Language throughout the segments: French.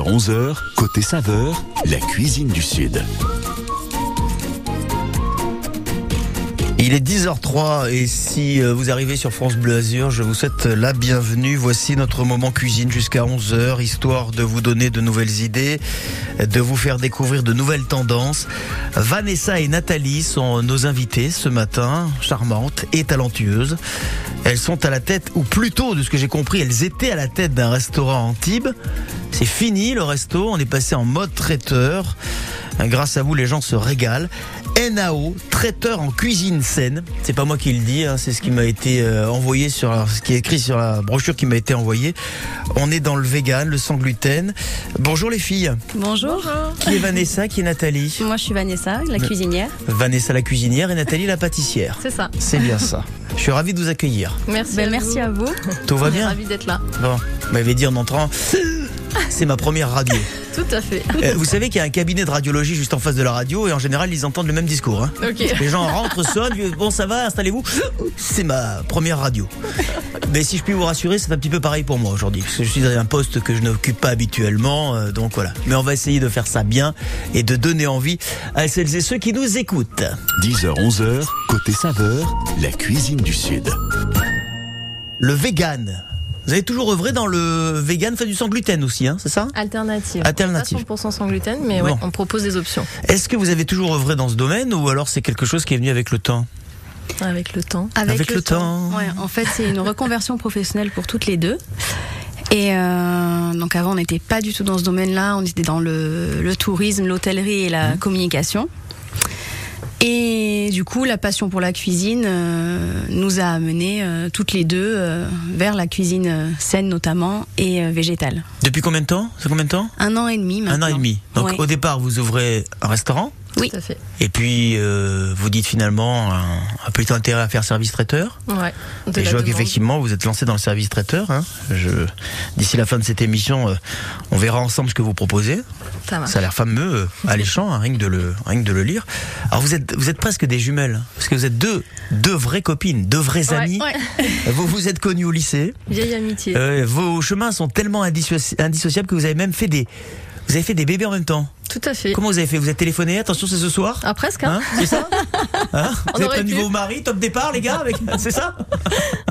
11h, côté saveur, la cuisine du Sud. Il est 10h03 et si euh, vous arrivez sur France Bleu Azur, je vous souhaite la bienvenue. Voici notre moment cuisine jusqu'à 11h, histoire de vous donner de nouvelles idées, de vous faire découvrir de nouvelles tendances. Vanessa et Nathalie sont nos invités ce matin, charmantes et talentueuses. Elles sont à la tête, ou plutôt de ce que j'ai compris, elles étaient à la tête d'un restaurant Antibes. C'est fini le resto, on est passé en mode traiteur. Grâce à vous, les gens se régalent. NAO, traiteur en cuisine saine. C'est pas moi qui le dis, hein, c'est ce qui m'a été euh, envoyé sur, ce qui est écrit sur la brochure qui m'a été envoyée. On est dans le vegan, le sans gluten. Bonjour les filles. Bonjour. Qui est Vanessa, qui est Nathalie? Moi, je suis Vanessa, la cuisinière. Vanessa la cuisinière et Nathalie la pâtissière. C'est ça. C'est bien ça. Je suis ravi de vous accueillir. Merci. Ben, à merci vous. à vous. Tout va bien ravis d'être là. Bon, vous m'avez dit en entrant, c'est ma première radio. Tout à fait. Euh, vous savez qu'il y a un cabinet de radiologie juste en face de la radio et en général ils entendent le même discours. hein. Ok. Les gens rentrent, sonnent, disent, bon ça va, installez-vous. C'est ma première radio. Mais si je puis vous rassurer, c'est un petit peu pareil pour moi aujourd'hui, parce que je suis dans un poste que je n'occupe pas habituellement, euh, donc voilà. Mais on va essayer de faire ça bien et de donner envie à celles et ceux qui nous écoutent. 10h, 11h, côté saveur, la cuisine du Sud. Le vegan. Vous avez toujours œuvré dans le vegan fait du sans gluten aussi, hein, c'est ça? Alternative. Alternative. Pas 100% sans gluten, mais Bon. ouais, on propose des options Est-ce que vous avez toujours œuvré dans ce domaine ou alors c'est quelque chose qui est venu avec le temps? Avec le temps. Avec le temps. Ouais, en fait, c'est une reconversion professionnelle pour toutes les deux. Et euh, donc avant, on n'était pas du tout dans ce domaine-là. On était dans le, le tourisme, l'hôtellerie et la communication. Et du coup, la passion pour la cuisine euh, nous a amenés euh, toutes les deux euh, vers la cuisine euh, saine notamment et euh, végétale. Depuis combien de temps? C'est combien de temps? Un an et demi Un maintenant. an et demi. Donc Ouais. au départ, vous ouvrez un restaurant Oui. Tout à fait. et puis euh, vous dites finalement un, un plutôt intérêt à faire service traiteur. Ouais. De et je vois qu'effectivement vous êtes lancé dans le service traiteur. Hein. Je, d'ici la fin de cette émission, euh, on verra ensemble ce que vous proposez. Ça marche. Ça a l'air fameux, euh, alléchant, hein, rien que de le, rien que de le lire. Alors vous êtes, vous êtes presque des jumelles, hein, parce que vous êtes deux, deux vraies copines, deux Ouais, amis. ouais. Vous vous êtes connus au lycée. Vieille amitié. Euh, vos chemins sont tellement indissoci- indissociables que vous avez même fait des, vous avez fait des bébés en même temps. Tout à fait. Comment vous avez fait Vous êtes téléphoné Attention, c'est ce soir. Ah, presque, hein. Hein c'est ça hein On Vous avez prévenu vos maris, top départ, les gars, avec... c'est ça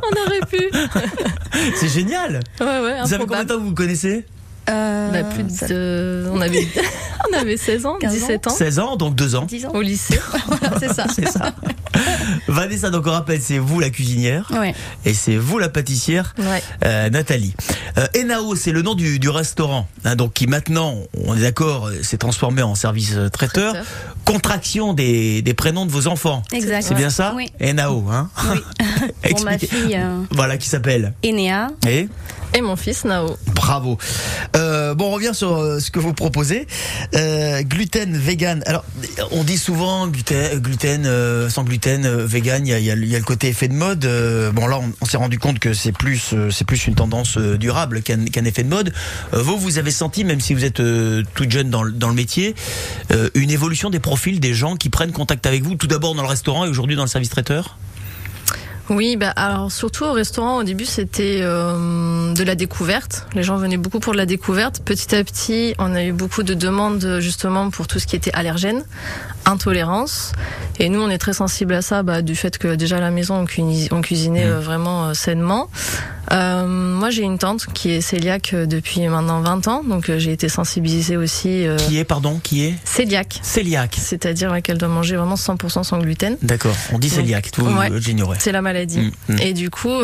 On aurait pu. C'est génial. Ouais, ouais. Vous avez combien de temps que vous vous connaissez Euh, Bah, plus ça- de. On avait, on avait 16 ans, 15 ans. 17 ans. 16 ans, donc 2 ans. 10 ans Au lycée. Voilà, c'est ça. C'est ça. Vanessa, donc on rappelle, c'est vous la cuisinière Ouais. et c'est vous la pâtissière, Ouais. euh, Nathalie. Euh, Enao, c'est le nom du, du restaurant, hein, donc qui maintenant, on est d'accord, s'est transformé en service traiteur. Traiteur. Contraction des, des prénoms de vos enfants. Exact. C'est bien ça Oui. Enao, hein Oui. Pour ma fille euh, Voilà, qui s'appelle. Enéa. Et Et mon fils, Nao. Bravo. Euh, bon, on revient sur euh, ce que vous proposez. Euh, gluten, vegan. Alors, on dit souvent gluten, gluten euh, sans gluten, euh, vegan. Il y a, il y a le- il y a le côté effet de mode. Euh, bon, là, on, on s'est rendu compte que c'est plus, euh, c'est plus une tendance euh, durable qu'un effet de mode. Euh, vous, vous avez senti, même si vous êtes euh, toute jeune dans, le- dans le métier, euh, une évolution des profils des gens qui prennent contact avec vous, tout d'abord dans le restaurant et aujourd'hui dans le service traiteur? Oui, bah alors surtout au restaurant au début c'était euh, de la découverte. Les gens venaient beaucoup pour de la découverte. Petit à petit, on a eu beaucoup de demandes justement pour tout ce qui était allergène, intolérance. Et nous, on est très sensible à ça, bah, du fait que déjà à la maison on, on cuisinait Mmh. euh, vraiment euh, sainement. Euh, moi, j'ai une tante qui est cœliaque depuis maintenant 20 ans, donc euh, j'ai été sensibilisée aussi Qui est, pardon, qui est cœliaque, cœliaque. c'est-à-dire ouais, qu'elle doit manger vraiment 100% sans gluten. D'accord. On dit cœliaque. Tout, ouais. j'ignorais. C'est la maladie. Mm, mm. Et du coup,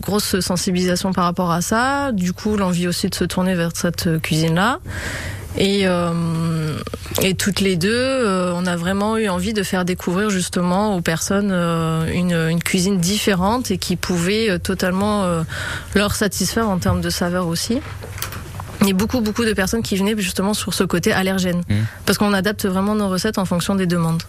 grosse sensibilisation par rapport à ça. Du coup, l'envie aussi de se tourner vers cette cuisine-là. Et, euh, et toutes les deux, euh, on a vraiment eu envie de faire découvrir justement aux personnes euh, une, une cuisine différente et qui pouvait euh, totalement euh, leur satisfaire en termes de saveur aussi. Il y a beaucoup, beaucoup de personnes qui venaient justement sur ce côté allergène. Mm. Parce qu'on adapte vraiment nos recettes en fonction des demandes.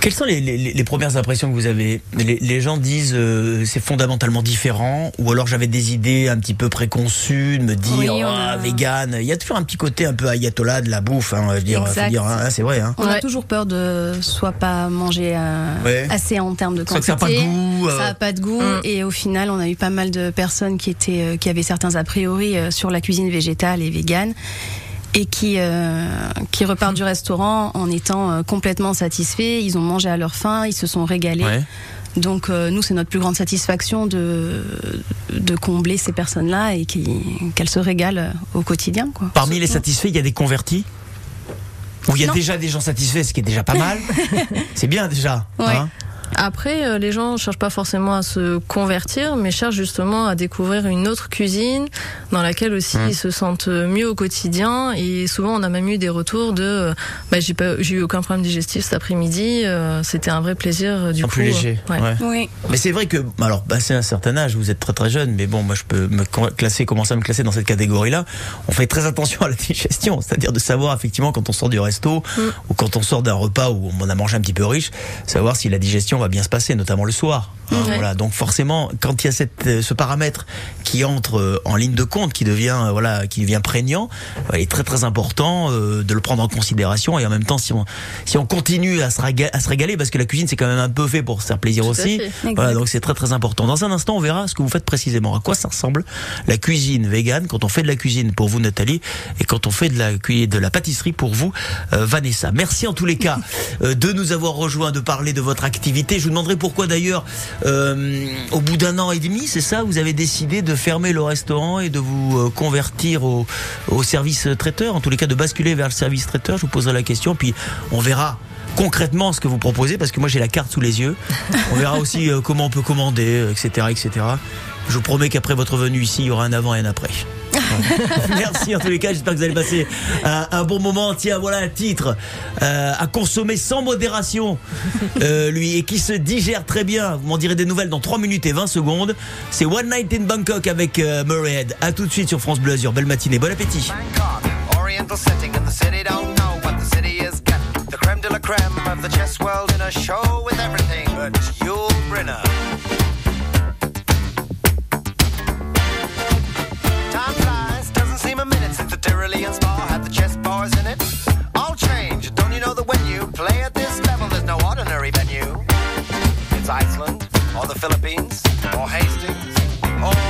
Quelles sont les, les, les, premières impressions que vous avez les, les, gens disent euh, c'est fondamentalement différent, ou alors j'avais des idées un petit peu préconçues, de me dire Oui, oh, a- vegan. Il y a toujours un petit côté un peu ayatollah de la bouffe, hein, je veux dire, hein, c'est vrai. Hein. On a toujours peur de soit pas manger euh, Ouais. assez en termes de quantité. ça n'a pas de goût. euh, Ça a pas de goût et au final on a eu pas mal de personnes qui étaient euh, qui avaient certains a priori euh, sur la cuisine végétale et végane et qui euh, qui repartent du restaurant en étant euh, complètement satisfaits. Ils ont mangé à leur faim, ils se sont régalés. ouais. Donc euh, nous c'est notre plus grande satisfaction de de combler ces personnes-là et qu'elles se régalent au quotidien quoi. Parmi les satisfaits, il y a des convertis? Ou il y a Non. déjà des gens satisfaits, ce qui est déjà pas mal. c'est bien déjà. Ouais. hein. Après, euh, les gens cherchent pas forcément à se convertir, mais cherchent justement à découvrir une autre cuisine dans laquelle aussi Mmh. ils se sentent mieux au quotidien. Et souvent, on a même eu des retours de, euh, bah, j'ai pas, j'ai eu aucun problème digestif cet après-midi. euh, C'était un vrai plaisir euh, du Un coup. plus léger. euh, ouais. ouais. Oui. Mais c'est vrai que, alors, bah, c'est un certain âge, vous êtes très très jeune, mais bon, moi je peux me classer, commencer à me classer dans cette catégorie-là. On fait très attention à la digestion, c'est-à-dire de savoir effectivement quand on sort du resto Mm. ou quand on sort d'un repas où on a mangé un petit peu riche, savoir si la digestion va bien se passer, notamment le soir. Hein, Ouais. Voilà. Donc forcément, quand il y a cette, euh, ce paramètre qui entre euh, en ligne de compte, qui devient euh, voilà, qui devient prégnant, il est très très important de le prendre en considération et en même temps, si on si on continue à se, réga- à se régaler, parce que la cuisine c'est quand même un peu fait pour se faire plaisir Tout aussi. Voilà, donc c'est très très important. Dans un instant, on verra ce que vous faites précisément. À quoi ça ressemble la cuisine végane quand on fait de la cuisine pour vous, Nathalie, et quand on fait de la de la pâtisserie pour vous, euh, Vanessa. Merci en tous les cas de nous avoir rejoints, de parler de votre activité. Je vous demanderai pourquoi d'ailleurs, euh, au bout d'un an et demi, c'est ça, vous avez décidé de fermer le restaurant et de vous euh, convertir au, service traiteur, en tous les cas de basculer vers le service traiteur. Je vous poserai la question, puis on verra concrètement ce que vous proposez parce que moi j'ai la carte sous les yeux. On verra aussi euh, comment on peut commander, etc., etc. Je vous promets qu'après votre venue ici, il y aura un avant et un après. Merci en tous les cas, j'espère que vous allez passer un, un bon moment. Tiens, voilà un titre euh, à consommer sans modération, euh, lui, et qui se digère très bien. Vous m'en direz des nouvelles dans 3 minutes et 20 secondes. C'est One Night in Bangkok avec euh, Murray Head. À tout de suite sur France Bleu Azur. Belle matinée, bon appétit. Bangkok, Tyrolean spa had the chess bars in it. All change, don't you know that when you play at this level, there's no ordinary venue? It's Iceland, or the Philippines, or Hastings, or,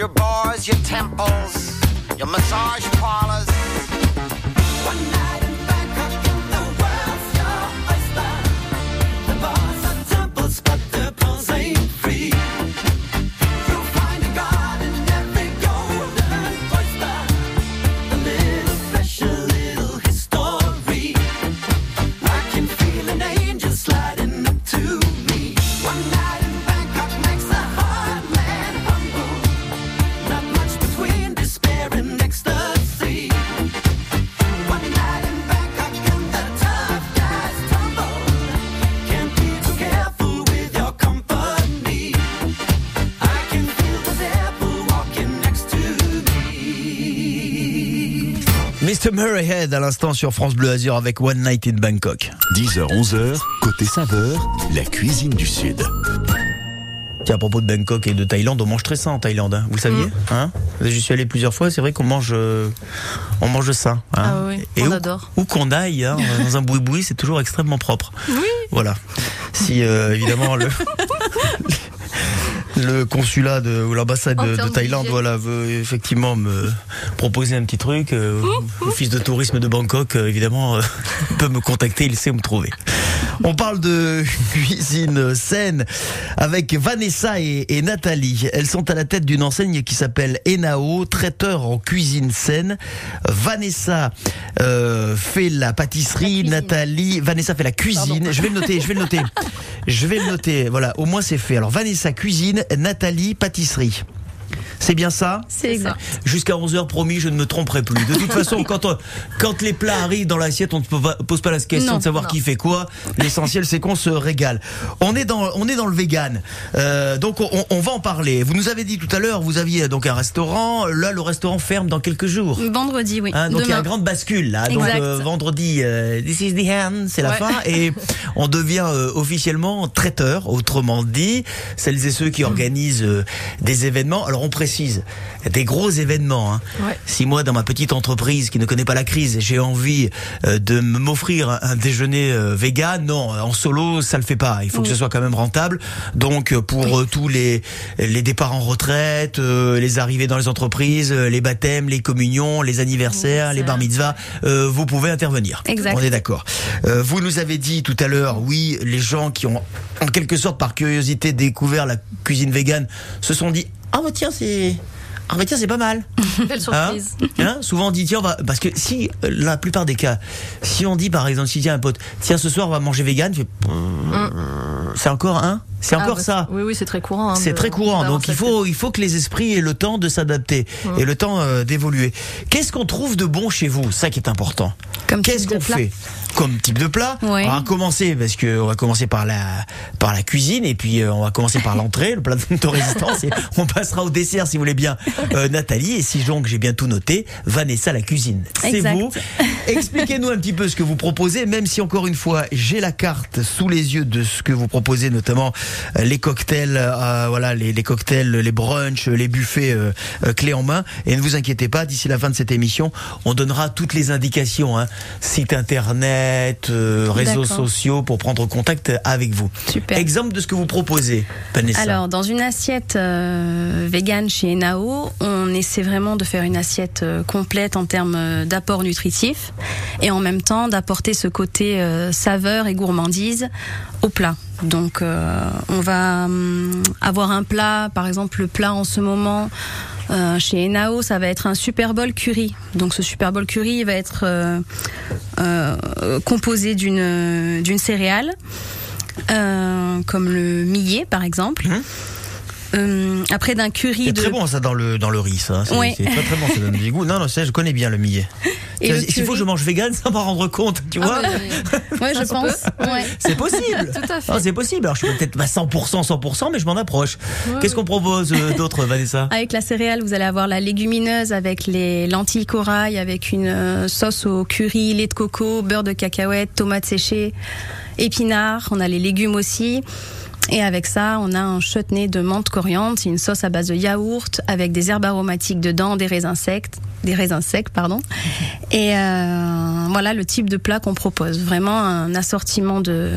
your bars, your temples, your massage parlors. One night Mr. Murray Head à l'instant sur France Bleu Azur avec One Night in Bangkok. 10h-11h, côté saveur, la cuisine du Sud. Tiens, à propos de Bangkok et de Thaïlande, on mange très sain en Thaïlande, hein. vous le saviez Mm. hein? J'y suis allé plusieurs fois, c'est vrai qu'on mange, euh, on mange sain. hein. Ah oui, et on où, adore. Où qu'on aille, hein, dans un boui-boui, c'est toujours extrêmement propre. Oui. Voilà. Si euh, évidemment le le consulat de, ou l'ambassade de, Thaïlande voilà, veut effectivement me proposer un petit truc, euh, l'office de tourisme de Bangkok, euh, évidemment, euh, peut me contacter, il sait où me trouver. On parle de cuisine saine avec Vanessa et, et Nathalie. Elles sont à la tête d'une enseigne qui s'appelle Enao, traiteur en cuisine saine. Vanessa euh, fait la pâtisserie. Nathalie, Vanessa fait la cuisine. Je vais le noter, je vais le noter. Je vais le noter. Voilà, au moins c'est fait. Alors Vanessa cuisine, Nathalie pâtisserie. C'est bien ça C'est exact. Jusqu'à 11h, promis, je ne me tromperai plus. De toute façon, quand, on- quand les plats arrivent dans l'assiette, on ne pose pas la question Non, de savoir non. qui fait quoi. L'essentiel, c'est qu'on se régale. On est dans, on est dans le vegan. Euh, donc, on, on va en parler. Vous nous avez dit tout à l'heure, vous aviez donc un restaurant. Là, le restaurant ferme dans quelques jours. Vendredi, oui. Hein, donc il y a une grande bascule là. Donc euh, vendredi, euh, this is the end, c'est la Ouais. fin, et on devient euh, officiellement traiteur. Autrement dit, celles et ceux qui organisent euh, des événements. Alors on précise, des gros événements. Hein. Ouais. Si moi, dans ma petite entreprise qui ne connaît pas la crise, j'ai envie euh, de m'offrir un, un déjeuner euh, vegan, non, en solo, ça le fait pas. Il faut que ce soit quand même rentable. Donc, euh, pour tous les les départs en retraite, les arrivées dans les entreprises, les baptêmes, les communions, les anniversaires, les bar mitzvahs, vous pouvez intervenir. Exact. On est d'accord. Vous nous avez dit tout à l'heure, oui, les gens qui ont en quelque sorte par curiosité découvert la cuisine végane se sont dit, ah bah tiens, c'est ah bah tiens, c'est pas mal. Belle Hein surprise. Hein Souvent on dit tiens on va parce que si euh, la plupart des cas si on dit par exemple si tiens un pote tiens ce soir on va manger vegan tu fais, c'est encore un c'est Ah, encore bah, ça. Oui, oui, c'est très courant. hein, c'est très courant. donc il faut il faut que les esprits aient le temps de s'adapter et le temps euh, d'évoluer. Qu'est-ce qu'on trouve de bon chez vous? Ça qui est important. Comme qu'est-ce qu'on fait? Comme type de plat. On va commencer parce que on va commencer par la par la cuisine et puis euh, on va commencer par l'entrée le plat de résistance et on passera au dessert si vous voulez bien. Euh, Nathalie et si j'ai bien tout noté Vanessa la cuisine. C'est vous. Expliquez-nous un petit peu ce que vous proposez même si encore une fois j'ai la carte sous les yeux de ce que vous proposez notamment les cocktails euh, voilà les, les cocktails les brunchs les buffets euh, euh, clés en main. Et ne vous inquiétez pas d'ici la fin de cette émission on donnera toutes les indications hein, site internet euh, réseaux sociaux pour prendre contact avec vous. Super. exemple de ce que vous proposez Vanessa. Alors, dans une assiette euh, vegan chez Nao, on essaie vraiment de faire une assiette euh, complète en termes euh, d'apport nutritif et en même temps d'apporter ce côté euh, saveur et gourmandise au plat. Donc, euh, on va hum, avoir un plat, par exemple, le plat en ce moment. euh, chez Enao, ça va être un Super Bowl curry. Donc ce Super Bowl curry va être euh, composé d'une d'une céréale, comme le millet par exemple. Mhm. Euh, après d'un curry c'est de très bon ça dans le dans le riz ça c'est Ouais. très très bon ça donne du goût non non ça je connais bien le millet Et le s'il faut que je mange vegan sans m'en rendre compte tu vois Ah, mais- Ouais, je pense. Ouais. C'est possible. Tout à fait. Ah, c'est possible. Alors je suis peut-être pas 100% 100% mais je m'en approche. Ouais, Qu'est-ce ouais. qu'on propose euh, d'autre Vanessa? Avec la céréale, vous allez avoir la légumineuse avec les lentilles corail, avec une euh, sauce au curry, lait de coco, beurre de cacahuète, tomates séchées, épinards. On a les légumes aussi. Et avec ça, on a un chutney de menthe coriandre. Une sauce à base de yaourt avec des herbes aromatiques dedans, des raisins secs, des raisins secs, pardon. Et euh, voilà le type de plat qu'on propose. Vraiment un assortiment de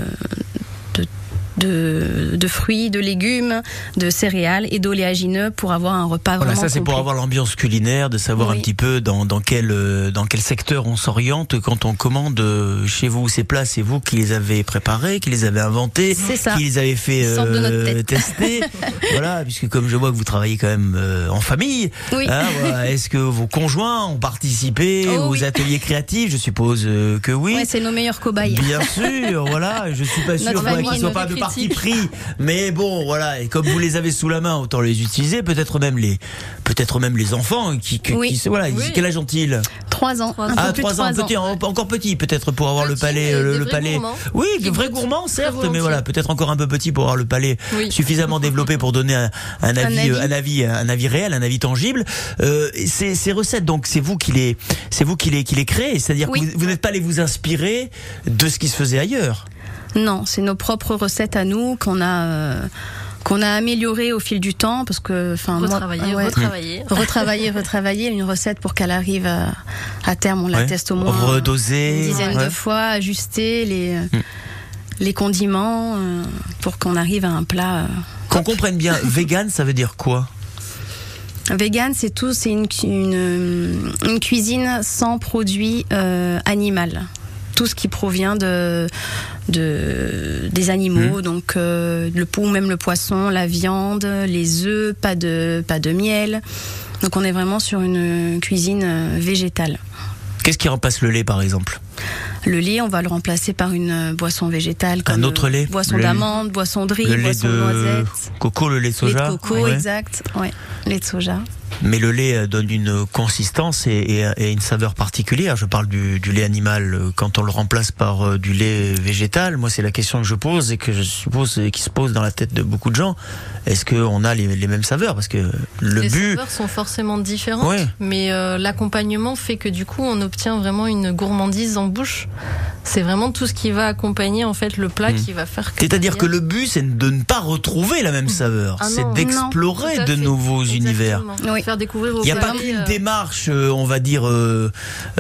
de, fruits, de légumes, de céréales et d'oléagineux pour avoir un repas Voilà, vraiment ça c'est pour avoir l'ambiance culinaire, de savoir un petit peu dans, dans quel euh, dans quel secteur on s'oriente quand on commande euh, chez vous ces plats. C'est vous qui les avez préparés, qui les avez inventés, qui les avez fait tête. tester. voilà, puisque comme je vois que vous travaillez quand même euh, en famille, Oui. hein, voilà, est-ce que vos conjoints ont participé Oh, aux oui. ateliers créatifs? Je suppose euh, que oui. Ouais, c'est nos meilleurs cobayes. Bien sûr, voilà, je suis pas sûr qu'ils soient pas de parti pris. Mais bon, voilà. Et comme vous les avez sous la main, autant les utiliser. Peut-être même les, peut-être même les enfants qui, qui, Oui. qui- voilà. Oui. Quel âge ont-ils Trois ans. Trois un ans. peu Ah, plus de trois ans, trois petit, en- encore petit, peut-être pour avoir le palais, euh, le vrais palais. gourmands. Oui, gourmands, très certes, mais voilà, peut-être encore un peu petit pour avoir le palais Oui. suffisamment développé pour donner un, un avis, avis. euh, un avis, un avis réel, un avis tangible. Euh, ces, ces recettes, donc, c'est vous qui les, c'est vous qui les, qui les créez. C'est-à-dire Oui. que vous, vous n'êtes pas allé vous inspirer de ce qui se faisait ailleurs. Non, c'est nos propres recettes à nous qu'on a euh, qu'on a améliorées au fil du temps parce que enfin moi- Retravailler, ouais, retravailler. retravailler, retravailler une recette pour qu'elle arrive à, à terme. On la Ouais. teste au moins Redoser. une dizaine ouais. de fois, ajuster les Hmm. les condiments euh, pour qu'on arrive à un plat. euh, Qu'on comprenne bien, vegan, ça veut dire quoi? Vegan, c'est tout, c'est une, une, euh, une cuisine sans produit euh, animal. Tout ce qui provient de, de des animaux, donc euh, le pou, même le poisson, la viande, les œufs, pas de pas de miel. Donc on est vraiment sur une cuisine euh, végétale. Qu'est-ce qui remplace le lait, par exemple? Le lait, on va le remplacer par une euh, boisson végétale comme autre lait? boisson d'amande, boisson de riz, Le lait boisson de de noisette, coco, le lait de lait soja? de coco, Ouais. exact, ouais, lait de soja. Mais le lait euh, donne une consistance et, et- et une saveur particulière. Je parle du, du lait animal euh, quand on le remplace par euh, du lait végétal. Moi, c'est la question que je pose et que je suppose et qui se pose dans la tête de beaucoup de gens. Est-ce qu'on a les, les mêmes saveurs? Parce que le les but, saveurs sont forcément différentes, Ouais. mais euh, l'accompagnement fait que du coup on obtient vraiment une gourmandise en bouche. C'est vraiment tout ce qui va accompagner en fait le plat Hmm. qui va faire. que c'est-à-dire que le but, c'est de ne pas retrouver la même saveur. Ah c'est d'explorer de nouveaux Exactement. univers. Oui. Faire découvrir au Il n'y a pas qu'une euh, démarche, euh, on va dire, euh,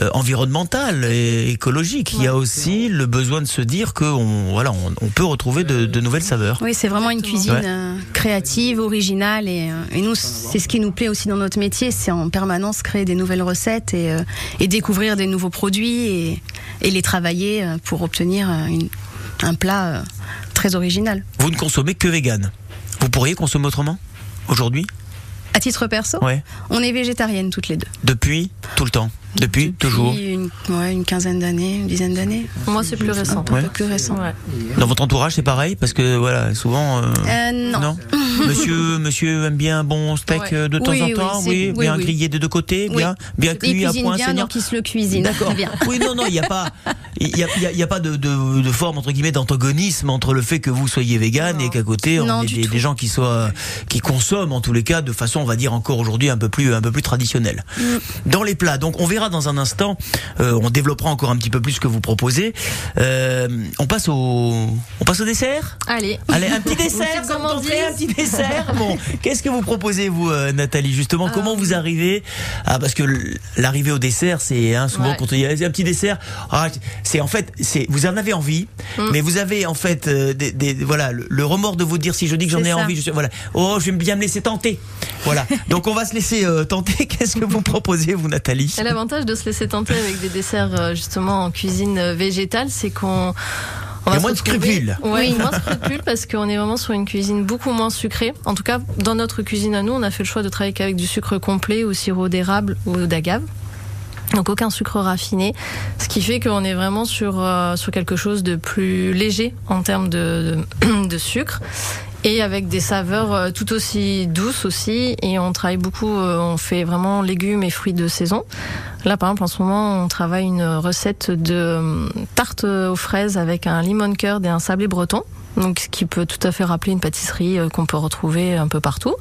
euh, environnementale et écologique. Il y a aussi le besoin de se dire qu'on voilà, on, on peut retrouver de, de nouvelles saveurs. Oui, c'est vraiment une cuisine Ouais. créative, originale, et, et nous, c'est ce qui nous plaît aussi dans notre métier, c'est en permanence créer des nouvelles recettes et, et découvrir des nouveaux produits et, et les travailler pour obtenir une- un plat très original. Vous ne consommez que vegan. Vous pourriez consommer autrement aujourd'hui? À titre perso, Ouais. on est végétariennes toutes les deux. Depuis Tout le temps Depuis, Toujours une, ouais, une quinzaine d'années, une dizaine d'années. Moi c'est plus récent. Un Ouais. peu plus récent. Ouais. Dans votre entourage, c'est pareil Parce que voilà, souvent. euh, Euh, non. monsieur, monsieur aime bien un bon steak Ouais. euh, de temps Oui, en temps, oui, oui, bien oui. grillé des deux côtés, Oui. bien, bien cuit à point bien, donc il se le cuisine. D'accord. Oui, non, non, il n'y a pas, il y a, il y a- il y a pas de, de, de forme entre guillemets d'antagonisme entre le fait que vous soyez vegan Non. et qu'à côté on Non, ait des, des gens qui soient, qui consomment en tous les cas de façon, on va dire encore aujourd'hui un peu plus, un peu plus traditionnelle. Mm. Dans les plats, donc on verra dans un instant, euh, on développera encore un petit peu plus ce que vous proposez. Euh, on passe au, on passe au dessert? Allez. Allez, un petit dessert, gourmandise. tenterait, un petit dessert. Bon, qu'est-ce que vous proposez vous, euh, Nathalie? Justement, comment vous arrivez? Ah, parce que l'arrivée au dessert, c'est hein, souvent Ouais. quand il y a un petit dessert, ah, c'est en fait, c'est vous en avez envie, Mm. mais vous avez en fait euh, des, des- voilà le, le remords de vous dire si je dis que j'en ai ça. envie, je suis, voilà, oh, je vais bien me laisser tenter. Voilà. Donc on va se laisser tenter. Qu'est-ce que vous proposez vous, Nathalie? L'avantage de se laisser tenter avec des desserts euh, justement en cuisine euh, végétale, c'est qu'on on Il y a va moins se de scrupules. Ouais, moins de scrupules parce qu'on est vraiment sur une cuisine beaucoup moins sucrée. En tout cas, dans notre cuisine à nous, on a fait le choix de travailler qu'avec du sucre complet ou sirop d'érable ou d'agave. Donc aucun sucre raffiné, ce qui fait qu'on est vraiment sur euh, sur quelque chose de plus léger en termes de, de, de sucre et avec des saveurs euh, tout aussi douces aussi. Et on travaille beaucoup, euh, on fait vraiment légumes et fruits de saison. Là, par exemple, en ce moment, on travaille une recette de euh, tarte aux fraises avec un limon curd et un sablé breton. Donc, ce qui peut tout à fait rappeler une pâtisserie euh, qu'on peut retrouver un peu partout.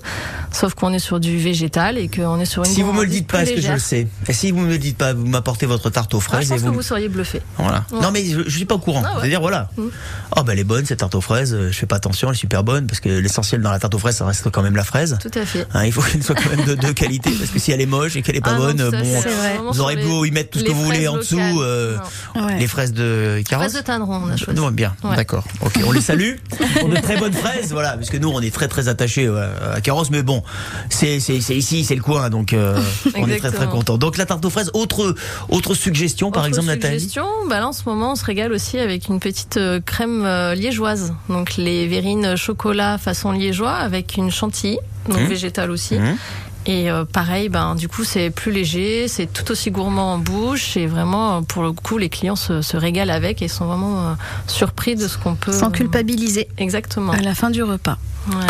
Sauf qu'on est sur du végétal et qu'on est sur une Si vous me le dites pas, est-ce que je le sais? Et si vous me le dites pas, vous m'apportez votre tarte aux Ah, je fraises pense et que vous, vous seriez bluffé. Voilà. Ouais. Non mais je, je suis pas au courant. Ah ouais. C'est-à-dire voilà. Oh ben elle est bonne cette tarte aux fraises. euh, Je fais pas attention, elle est super bonne parce que l'essentiel dans la tarte aux fraises ça reste quand même la fraise. Tout à fait. Hein, il faut qu'elle soit quand même de, de qualité parce que si elle est moche et qu'elle est pas Ah bonne, bon, vous aurez beau y mettre tout ce que vous voulez fraises en dessous, euh. Ouais. les fraises de Caros. Fraises de Tindron, on a choisi. Non, bien, d'accord. Ok, on les salue pour de très bonnes fraises, voilà, parce que nous on est très très attachés euh, à Carros, mais bon, c'est ici, c'est le coin, donc euh, on est très très content. Donc la tarte aux fraises, autre autre suggestion par Autre exemple, Nathalie. suggestion, bah là en ce moment on se régale aussi avec une petite euh, crème liégeoise. Donc les verrines chocolat façon liégeois avec une chantilly, donc Mmh. végétale aussi. Mmh. Et euh, pareil, ben du coup c'est plus léger, c'est tout aussi gourmand en bouche et vraiment euh, pour le coup les clients se, se régalent avec et sont vraiment euh, surpris de ce qu'on peut. Sans culpabiliser Exactement. à la fin du repas. Ouais.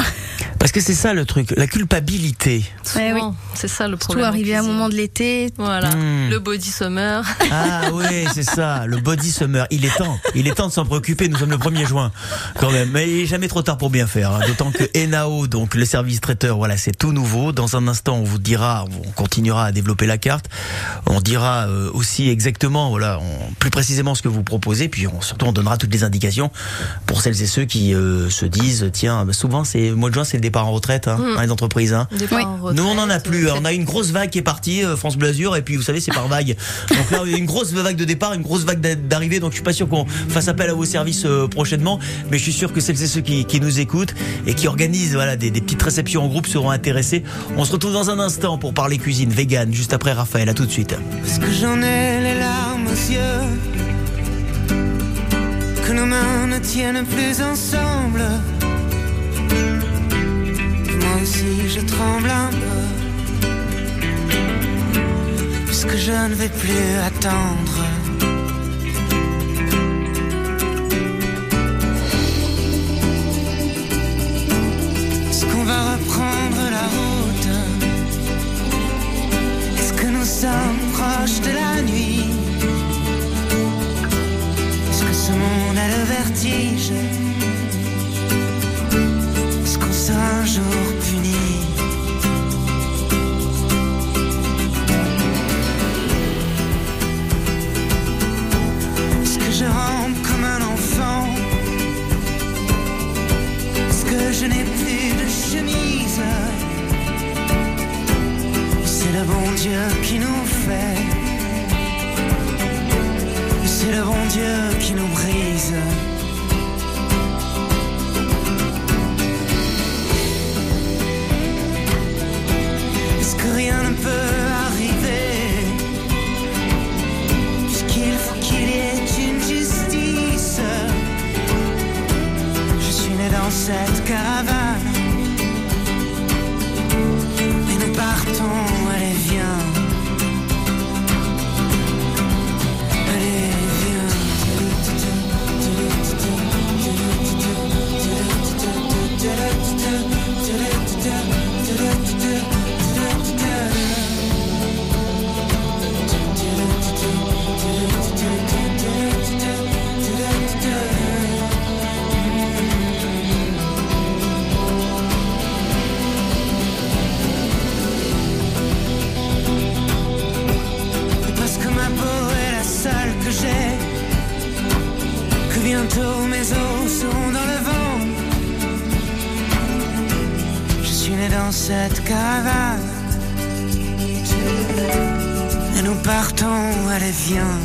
Parce que c'est ça le truc, la culpabilité. Ouais, Souvent, c'est ça le Tout problème. en arrivé à un moment de l'été. Voilà, Hmm. le body summer. Ah oui, c'est ça, le body summer. Il est temps, il est temps de s'en préoccuper. Nous sommes le 1er juin, quand même. Mais il est jamais trop tard pour bien faire. hein. D'autant que Enao, donc le service traiteur, voilà, c'est tout nouveau. Dans un instant, on vous dira, on continuera à développer la carte. On dira euh, aussi exactement, voilà, on- plus précisément ce que vous proposez. Puis on, surtout, on donnera toutes les indications pour celles et ceux qui euh, se disent, tiens, bah, souvent c'est mois de juin, c'est le départ en retraite hein, Mm. dans les entreprises. Hein. Départ Oui. en retraite, Nous, on n'en a plus. euh, On a une grosse vague qui est partie, euh, France Bleu Azur, et puis vous savez, c'est par vague. Donc là, il y a une grosse vague de départ, une grosse vague d'a- d'arrivée. Donc je suis pas sûr qu'on fasse appel à vos services euh, prochainement, mais je suis sûr que celles et ceux qui, qui nous écoutent et qui organisent voilà des, des petites réceptions en groupe seront intéressés. On se retrouve dans un instant pour parler cuisine vegan, juste après Raphaël. À tout de suite. Parce que j'en ai les larmes aux yeux Que nos mains ne tiennent plus ensemble aussi je tremble un peu. Puisque je ne vais plus attendre. Est-ce qu'on va reprendre la route? Est-ce que nous sommes proches de la nuit? Est-ce que ce monde a le vertige? Sera un jour puni Est-ce que je rampe comme un enfant Est-ce que je n'ai plus de chemise c'est le bon Dieu qui nous fait. C'est le bon Dieu qui nous brise. Né dans cette caravane Et nous partons, allez viens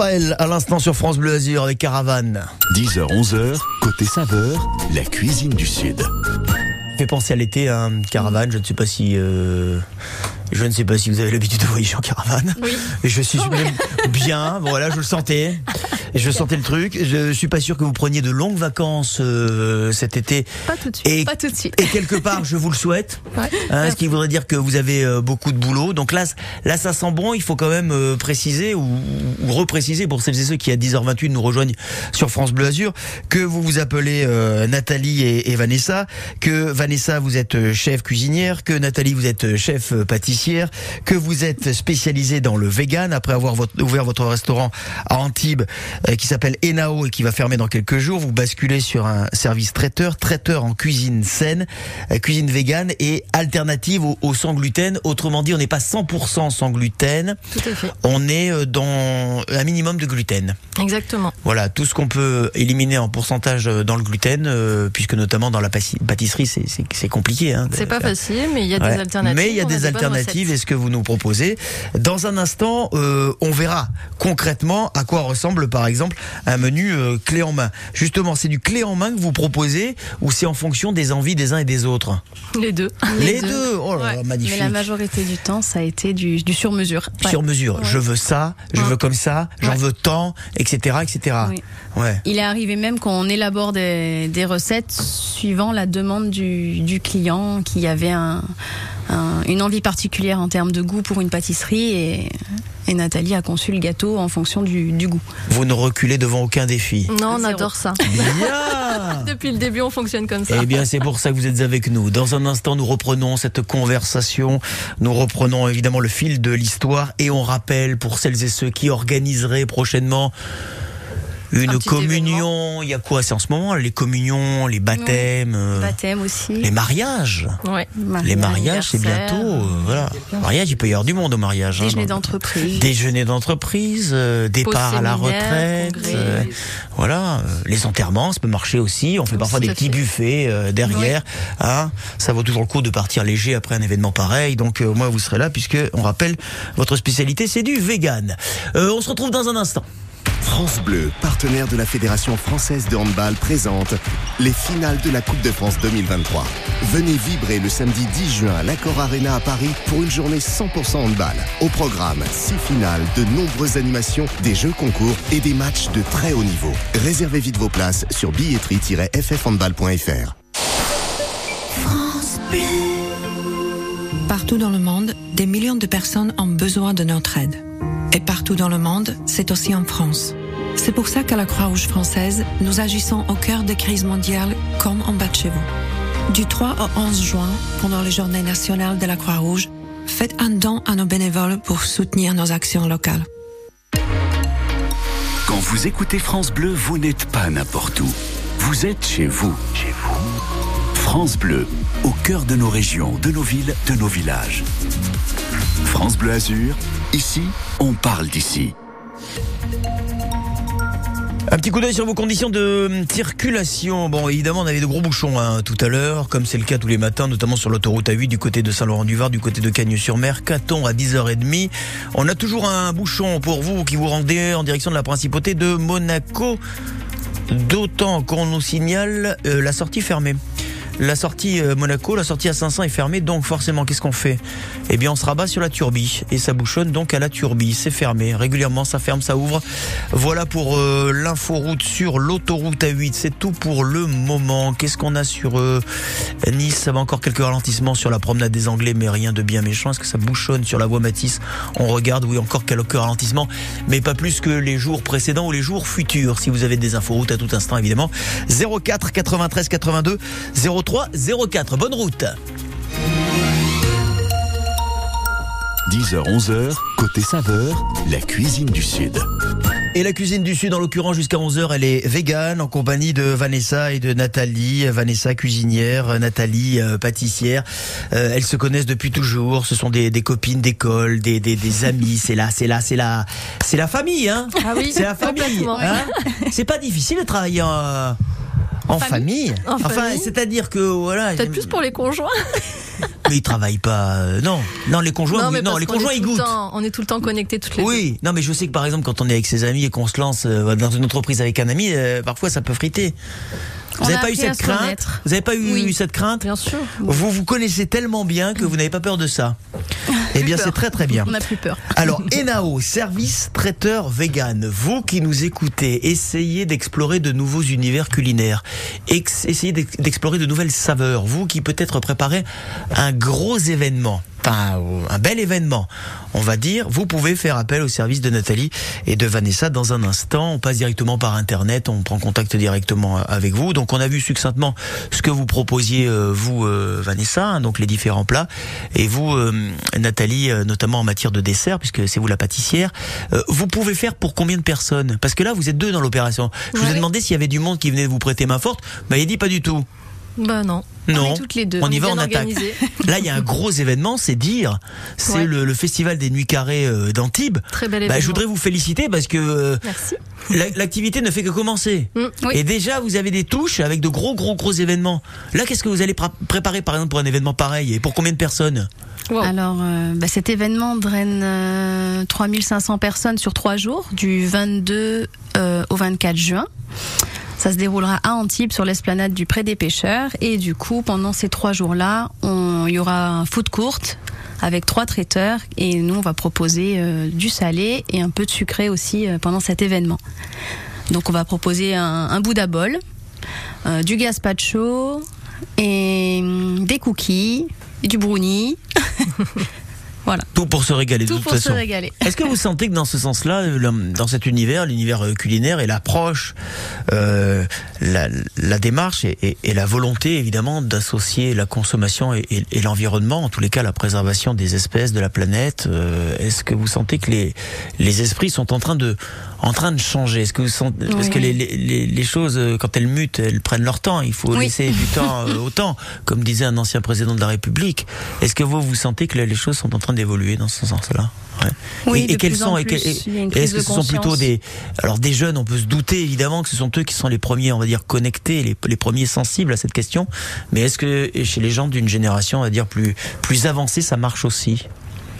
Raphaël, à l'instant sur France Bleu Azur avec Caravane. 10h, 11h, côté saveur, la cuisine du Sud. fait penser à l'été, hein, caravane. Je ne sais pas si, euh, je ne sais pas si vous avez l'habitude de voyager en caravane. Oui. Et je suis même bien. Voilà, je le sentais. Je sentais le truc. Je suis pas sûr que vous preniez de longues vacances euh, cet été. Pas tout de suite. Et, Pas tout de suite. et quelque part, je vous le souhaite. Ouais. Hein, ce qui voudrait dire que vous avez euh, beaucoup de boulot. Donc là, là, ça sent bon. Il faut quand même euh, préciser ou, ou repréciser pour celles et ceux qui à 10h28 nous rejoignent sur France Bleu Azur que vous vous appelez euh, Nathalie et, et Vanessa, que Vanessa vous êtes chef cuisinière, que Nathalie vous êtes chef pâtissière, que vous êtes spécialisée dans le vegan après avoir votre- ouvert votre restaurant à Antibes qui s'appelle Enao et qui va fermer dans quelques jours. Vous basculez sur un service traiteur, traiteur en cuisine saine, euh, cuisine végane et alternative au, au sans gluten. Autrement dit, on n'est pas 100% sans gluten, Tout à fait. on est euh, dans un minimum de gluten. Exactement. Voilà, tout ce qu'on peut éliminer en pourcentage euh, dans le gluten, euh, puisque notamment dans la pâtisserie, c'est- compliqué. Hein, C'est pas facile, mais il y a Ouais. des alternatives. Mais il y a des alternatives et ce que vous nous proposez. Dans un instant, euh, on verra concrètement à quoi ressemble par exemple un menu euh, clé en main. Justement, c'est du clé en main que vous proposez ou c'est en fonction des envies des uns et des autres Les deux. Les, deux. Oh là là, Ouais. magnifique. Mais la majorité du temps, ça a été du, du sur-mesure. Ouais. Sur mesure. Ouais. Je veux ça, je Ouais. veux comme ça, j'en Ouais. veux tant, etc., etc. Oui. Ouais. Il est arrivé même qu'on élabore des, des recettes suivant la demande du, du client qui avait un, un- une envie particulière en termes de goût pour une pâtisserie et, et Nathalie a conçu le gâteau en fonction du, du goût. Vous ne reculez devant aucun défi. Non, on adore ça. Bien. Depuis le début, on fonctionne comme ça. Eh bien, c'est pour ça que vous êtes avec nous. Dans un instant, nous reprenons cette conversation. Nous reprenons évidemment le fil de l'histoire et on rappelle pour celles et ceux qui organiseraient prochainement une Un communion. Il y a quoi C'est en ce moment les communions, les baptêmes, euh, Baptême aussi. les mariages. Ouais. Les mariages, c'est bientôt. euh, voilà. Mariage, il peut y avoir du monde au mariage. hein, Déjeuner d'entreprise. Déjeuner d'entreprise, euh, départ à la retraite, euh, voilà, euh, les enterrements, ça peut marcher aussi. On fait parfois des petits fait. buffets euh, derrière, hein. Ça vaut toujours le coup de partir léger après un événement pareil. Donc euh, au moins vous serez là puisque on rappelle votre spécialité, c'est du vegan. Euh, on se retrouve dans un instant. France Bleu, partenaire de la Fédération française de handball, présente les finales de la Coupe de France 2023. Venez vibrer le samedi 10 juin à l'Accor Arena à Paris pour une journée 100% handball. Au programme, six finales, de nombreuses animations, des jeux concours et des matchs de très haut niveau. Réservez vite vos places sur billetterie-ffhandball.fr. Partout dans le monde, des millions de personnes ont besoin de notre aide. Et partout dans le monde, c'est aussi en France. C'est pour ça qu'à la Croix-Rouge française, nous agissons au cœur des crises mondiales comme en bas de chez vous. Du 3 au 11 juin, pendant les journées nationales de la Croix-Rouge, faites un don à nos bénévoles pour soutenir nos actions locales. Quand vous écoutez France Bleu, vous n'êtes pas n'importe où. Vous êtes chez vous. Chez vous. France Bleu, au cœur de nos régions, de nos villes, de nos villages. France Bleu Azur, ici, on parle d'ici. Un petit coup d'œil sur vos conditions de hum, circulation. Bon, évidemment, on avait de gros bouchons hein, tout à l'heure, comme c'est le cas tous les matins, notamment sur l'autoroute A8 du côté de Saint-Laurent-du-Var, du côté de Cagnes-sur-Mer, Caton à 10h30. On a toujours un bouchon pour vous qui vous rendez en direction de la principauté de Monaco, d'autant qu'on nous signale euh, la sortie fermée. La sortie euh, Monaco, la sortie à 500 est fermée, donc forcément, qu'est-ce qu'on fait? Eh bien, on se rabat sur la turbie et ça bouchonne donc à la turbie. C'est fermé régulièrement, ça ferme, ça ouvre. Voilà pour euh, l'inforoute sur l'autoroute A8. C'est tout pour le moment. Qu'est-ce qu'on a sur euh, Nice? Ça va encore quelques ralentissements sur la promenade des Anglais, mais rien de bien méchant. Est-ce que ça bouchonne sur la voie Matisse? On regarde, oui, encore quelques ralentissements, mais pas plus que les jours précédents ou les jours futurs. Si vous avez des inforoutes à tout instant, évidemment. 04 93 82 03 04. Bonne route 10h, 11h, Côté saveur, la cuisine du Sud. Et la cuisine du Sud, en l'occurrence, jusqu'à 11h, elle est végane, en compagnie de Vanessa et de Nathalie. Vanessa, cuisinière, Nathalie, euh, pâtissière. Euh, elles se connaissent depuis toujours. Ce sont des, des copines d'école, des, des, des amis. C'est là, c'est là, c'est là. C'est la famille, hein Ah oui, C'est la famille. hein c'est pas difficile de travailler en, en famille. En Enfin, famille. c'est-à-dire que, voilà. Peut-être plus pour les conjoints. Mais ils travaillent pas. euh, non, non, les conjoints, mais non, les conjoints, ils le goûtent. temps- on est tout le temps connectés toutes les deux. Oui, non, mais je sais que par exemple, quand on est avec ses amis et qu'on se lance euh, dans une entreprise avec un ami, euh, parfois ça peut friter. Vous n'avez pas eu cette crainte. Vous n'avez pas eu Oui. cette crainte Bien sûr. Vous vous connaissez tellement bien que vous n'avez pas peur de ça. Eh bien, c'est très très bien. On n'a plus peur. Alors, Enao, service traiteur vegan. Vous qui nous écoutez, essayez d'explorer de nouveaux univers culinaires. Essayez d'ex- d'explorer de nouvelles saveurs. Vous qui peut-être préparez un gros événement. Enfin, un bel événement. on va dire, vous pouvez faire appel au service de Nathalie et de Vanessa dans un instant. On passe directement par Internet, on prend contact directement avec vous. Donc on a vu succinctement ce que vous proposiez, euh, vous, euh, Vanessa, hein, donc les différents plats, et vous, euh, Nathalie, notamment en matière de dessert, puisque c'est vous la pâtissière. vous pouvez faire pour combien de personnes? Parce que là, vous êtes deux dans l'opération. Je vous ai demandé s'il y avait du monde qui venait vous prêter main forte. Bah, il dit pas du tout. Bah non. Non, on, toutes les deux. on y va, on attaque. Là, il y a un gros événement, c'est dire, c'est le, festival des Nuits Carrées euh, d'Antibes. Très bel événement. Bah, je voudrais vous féliciter parce que euh, l'activité ne fait que commencer. Mm, Et déjà, vous avez des touches avec de gros, gros, gros événements. Là, qu'est-ce que vous allez préparer, par exemple, pour un événement pareil? Et pour combien de personnes? Alors, euh, bah, cet événement draine 3500 personnes sur trois jours, du 22 au 24 juin. Ça se déroulera à Antibes sur l'esplanade du Pré des Pêcheurs. Et du coup, pendant ces trois jours-là, il y aura un foot courte avec trois traiteurs. Et nous, on va proposer euh, du salé et un peu de sucré aussi euh, pendant cet événement. Donc, on va proposer un, un Bouddha bol, euh, du gazpacho et hum, des cookies, et du brownie. Voilà. Tout pour se régaler Tout de toute pour façon. Se régaler. Est-ce que vous sentez que dans ce sens-là, dans cet univers, l'univers euh, culinaire et l'approche, euh, la, la, démarche et, et, la volonté évidemment d'associer la consommation et, et l'environnement, en tous les cas la préservation des espèces, de la planète, euh, est-ce que vous sentez que les, les esprits sont en train de en train de changer Est-ce que vous sentez, parce que les, les, les, choses euh, quand elles mutent, elles prennent leur temps? Il faut laisser du temps au temps, comme disait un ancien président de la République. Est-ce que vous vous sentez que les choses sont en train d'évoluer dans ce sens-là? Ouais. Oui, et, et quels sont Est-ce que ce sont plutôt des alors des jeunes On peut se douter évidemment que ce sont eux qui sont les premiers, on va dire connectés, les, les premiers sensibles à cette question. Mais est-ce que chez les gens d'une génération, on va dire plus plus avancée, ça marche aussi?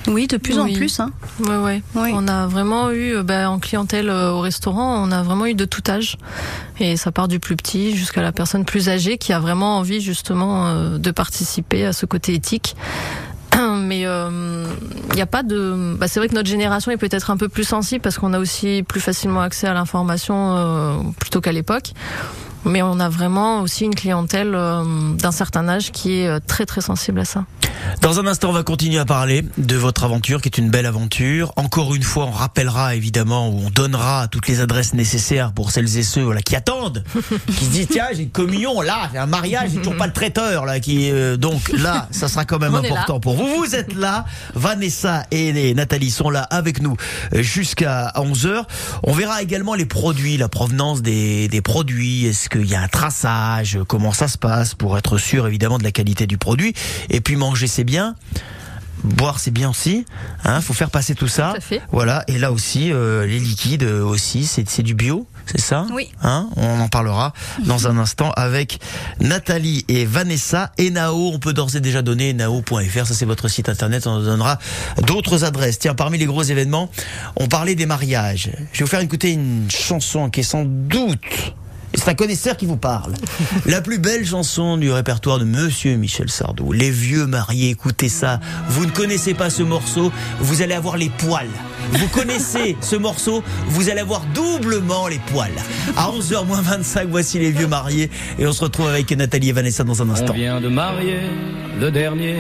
Oui, de plus en plus. Hein. Ouais. Oui. On a vraiment eu, bah, en clientèle euh, au restaurant, on a vraiment eu de tout âge. Et ça part du plus petit jusqu'à la personne plus âgée qui a vraiment envie justement euh, de participer à ce côté éthique. Mais il euh, n'y a pas de. Bah, c'est vrai que notre génération est peut-être un peu plus sensible parce qu'on a aussi plus facilement accès à l'information euh, plutôt qu'à l'époque. Mais on a vraiment aussi une clientèle d'un certain âge qui est très très sensible à ça. Dans un instant, on va continuer à parler de votre aventure, qui est une belle aventure. Encore une fois, on rappellera évidemment, ou on donnera toutes les adresses nécessaires pour celles et ceux voilà, qui attendent, qui se disent tiens, j'ai une communion, là, j'ai un mariage, j'ai toujours pas de traiteur, là, qui euh, donc là, ça sera quand même important pour vous. Vous êtes là, Vanessa et Nathalie sont là avec nous euh, jusqu'à 11 h On verra également les produits, la provenance des, des produits. Est-ce qu'il y a un traçage? Comment ça se passe? Pour être sûr évidemment de la qualité du produit Et puis manger c'est bien. Boire c'est bien aussi, hein, faut faire passer tout ça. Voilà, et là aussi euh, les liquides euh, aussi, c'est du bio, c'est ça? Oui. Hein on en parlera dans un instant avec Nathalie et Vanessa et Nao. On peut d'ores et déjà donner nao.fr, ça c'est votre site internet. On donnera d'autres adresses. Tiens, parmi les gros événements, on parlait des mariages. Je vais vous faire écouter une chanson qui est sans doute c'est un connaisseur qui vous parle. La plus belle chanson du répertoire de Monsieur Michel Sardou. Les vieux mariés, écoutez ça. Vous ne connaissez pas ce morceau, vous allez avoir les poils. Vous connaissez ce morceau, vous allez avoir doublement les poils. À 11h 25, voici les vieux mariés. Et on se retrouve avec Nathalie et Vanessa dans un instant. On vient de marier le dernier.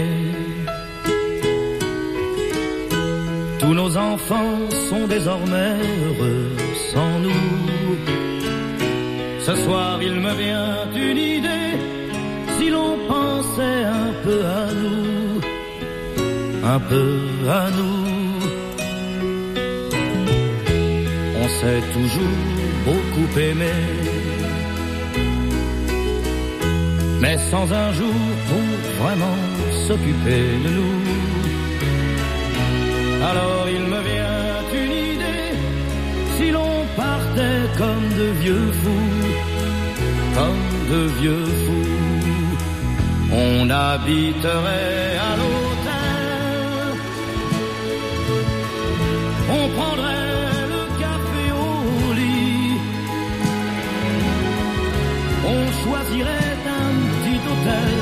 Tous nos enfants sont désormais heureux sans nous. Ce soir il me vient une idée, si l'on pensait un peu à nous, un peu à nous. On s'est toujours beaucoup aimé, mais sans un jour pour vraiment s'occuper de nous. Comme de vieux fous comme de vieux fous. On habiterait à l'hôtel. On prendrait le café au lit. On choisirait un petit hôtel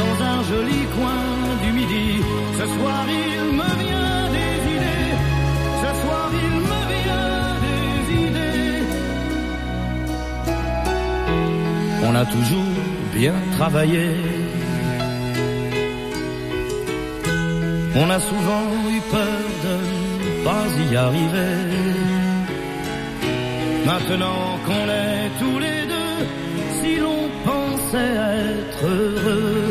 dans un joli coin du midi. Ce soir, il On a toujours bien travaillé. On a souvent eu peur de pas y arriver. Maintenant qu'on est tous les deux, si l'on pensait être heureux,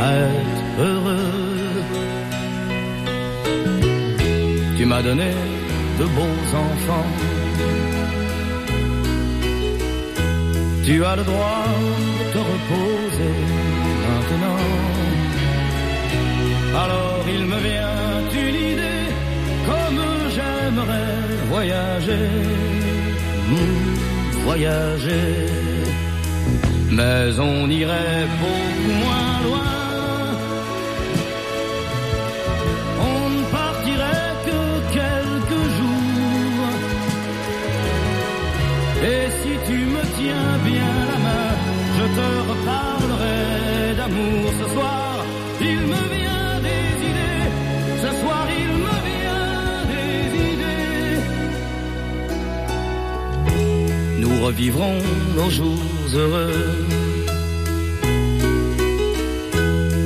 être heureux. Tu m'as donné de beaux enfants. Tu as le droit de te reposer maintenant. Alors il me vient une idée, comme j'aimerais voyager, hmm, voyager. Mais on irait beaucoup moins loin. On ne partirait que quelques jours. Et si tu me tiens te reparlerai d'amour ce soir. Il me vient des idées, ce soir il me vient des idées. Nous revivrons nos jours heureux.